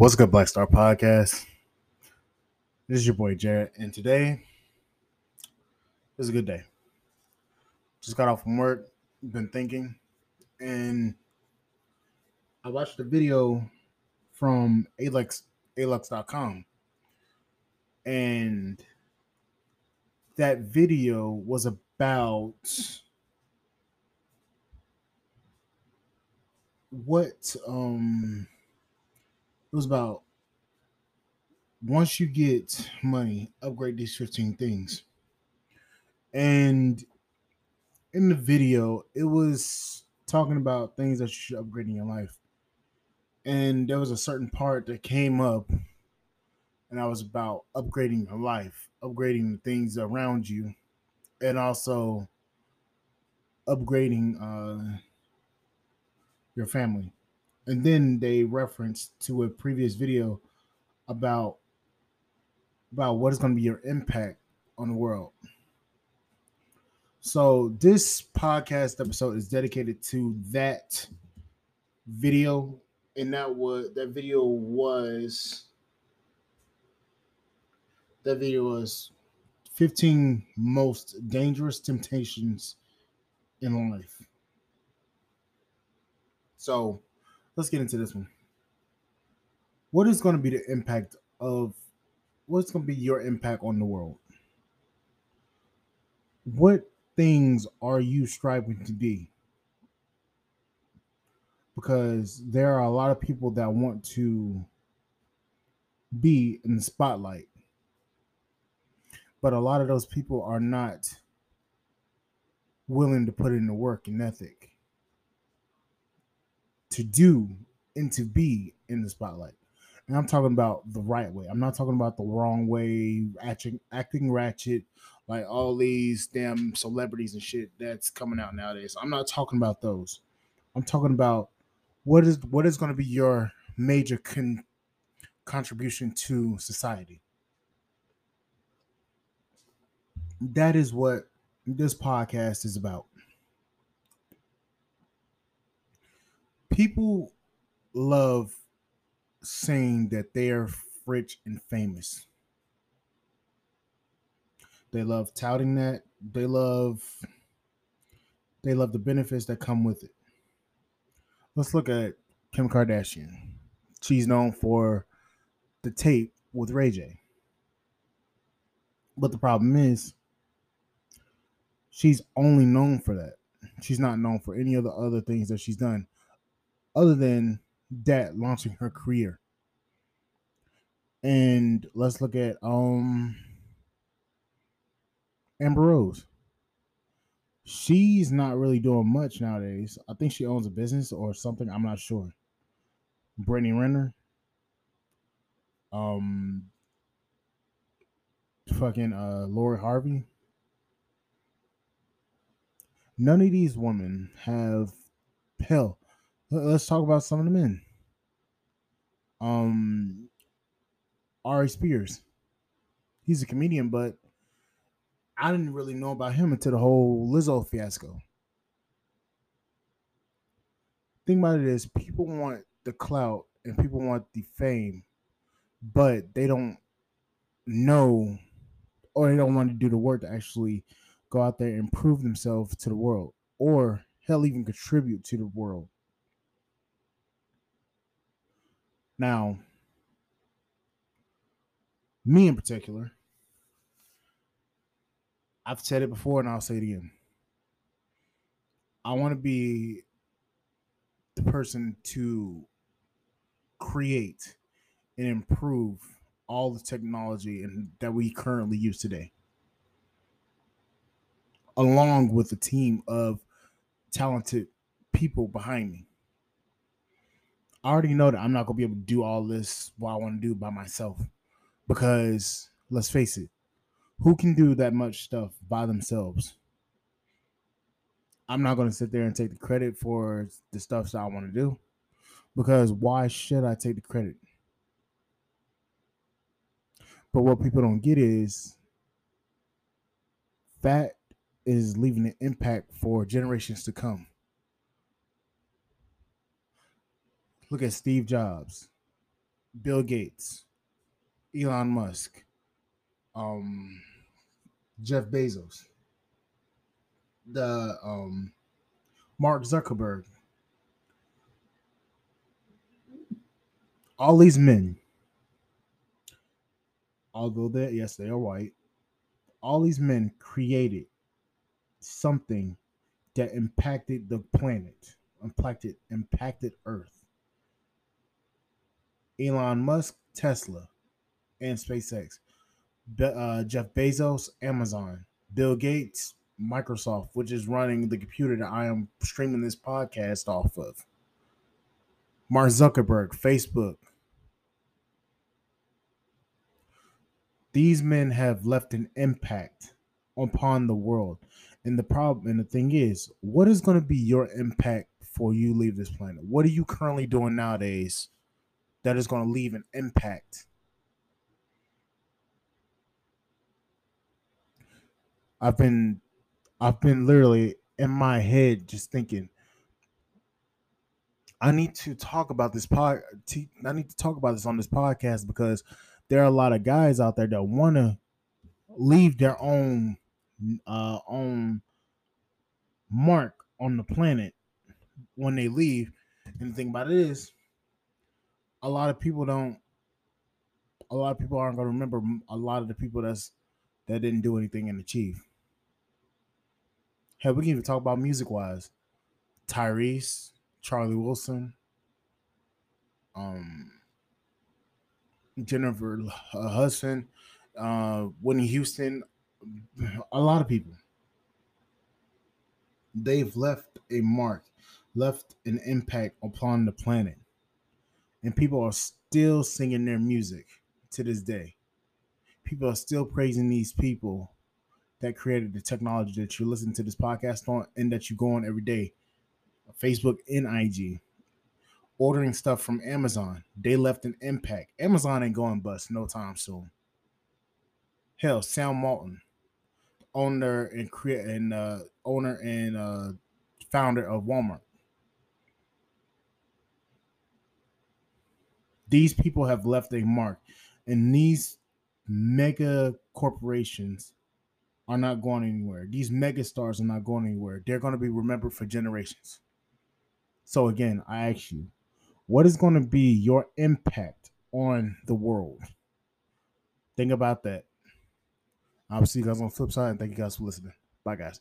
What's good, Blackstar Podcast? This is your boy Jarrett, and today is a good day. Just got off from work, been thinking, and I watched a video from Alux Alux.com, and that video was about what um it was about once you get money, upgrade these 15 things. And in the video, it was talking about things that you should upgrade in your life. And there was a certain part that came up, and I was about upgrading your life, upgrading the things around you, and also upgrading uh, your family and then they reference to a previous video about about what is going to be your impact on the world. So this podcast episode is dedicated to that video, and that was that video was that video was 15 most dangerous temptations in life. So let's get into this one. What is going to be the impact of what's going to be your impact on the world? What things are you striving to be? Because there are a lot of people that want to be in the spotlight. But a lot of those people are not willing to put in the work and ethic to do and to be in the spotlight. And I'm talking about the right way. I'm not talking about the wrong way, acting, acting ratchet, like all these damn celebrities and shit that's coming out nowadays. I'm not talking about those. I'm talking about what is what is going to be your major con- contribution to society. That is what this podcast is about. People love saying that they're rich and famous. They love touting that. They love they love the benefits that come with it. Let's look at Kim Kardashian. She's known for the tape with Ray J. But the problem is she's only known for that. She's not known for any of the other things that she's done other than that launching her career. And let's look at um Amber Rose. She's not really doing much nowadays. I think she owns a business or something. I'm not sure. Brittany Renner. Um fucking uh Lori Harvey. None of these women have hell let's talk about some of the men. Um, Ari Spears. He's a comedian, but I didn't really know about him until the whole Lizzo fiasco. Thing about it is, people want the clout and people want the fame, but they don't know or they don't want to do the work to actually go out there and prove themselves to the world or hell even contribute to the world. Now, me in particular, I've said it before and I'll say it again. I want to be the person to create and improve all the technology and that we currently use today along with a team of talented people behind me I already know that I'm not gonna be able to do all this what I want to do by myself. Because let's face it, who can do that much stuff by themselves? I'm not gonna sit there and take the credit for the stuff that I want to do. Because why should I take the credit? But what people don't get is that is leaving an impact for generations to come. Look at Steve Jobs. Bill Gates, Elon Musk, um, Jeff Bezos, the um, Mark Zuckerberg, all these men, although they yes they are white, all these men created something that impacted the planet, impacted impacted Earth. Elon Musk, Tesla, and SpaceX. Be- uh, Jeff Bezos, Amazon. Bill Gates, Microsoft, which is running the computer that I am streaming this podcast off of. Mark Zuckerberg, Facebook. These men have left an impact upon the world. And the problem and the thing is, what is going to be your impact before you leave this planet? What are you currently doing nowadays that is going to leave an impact? I've been I've been literally in my head just thinking I need to talk about this pod I need to talk about this on this podcast because there are a lot of guys out there that want to leave their own uh own mark on the planet when they leave. And the thing about it is a lot of people don't a lot of people aren't going to remember a lot of the people that's that didn't do anything and achieve. Hell, we can even talk about music wise. Tyrese, Charlie Wilson, um, Jennifer uh, Hudson, uh, Whitney Houston, a lot of people. They've left a mark, left an impact upon the planet. And people are still singing their music to this day. People are still praising these people that created the technology that you listen to this podcast on and that you go on every day Facebook and IG. Ordering stuff from Amazon, they left an impact. Amazon ain't going bust no time soon. Hell, Sam Walton, owner and create and uh, owner and uh, founder of Walmart. These people have left a mark, and these mega corporations are not going anywhere. These mega stars are not going anywhere. They're going to be remembered for generations. So again, I ask you, what is going to be your impact on the world? Think about that. I'll see you guys on the flip side, and thank you guys for listening. Bye, guys.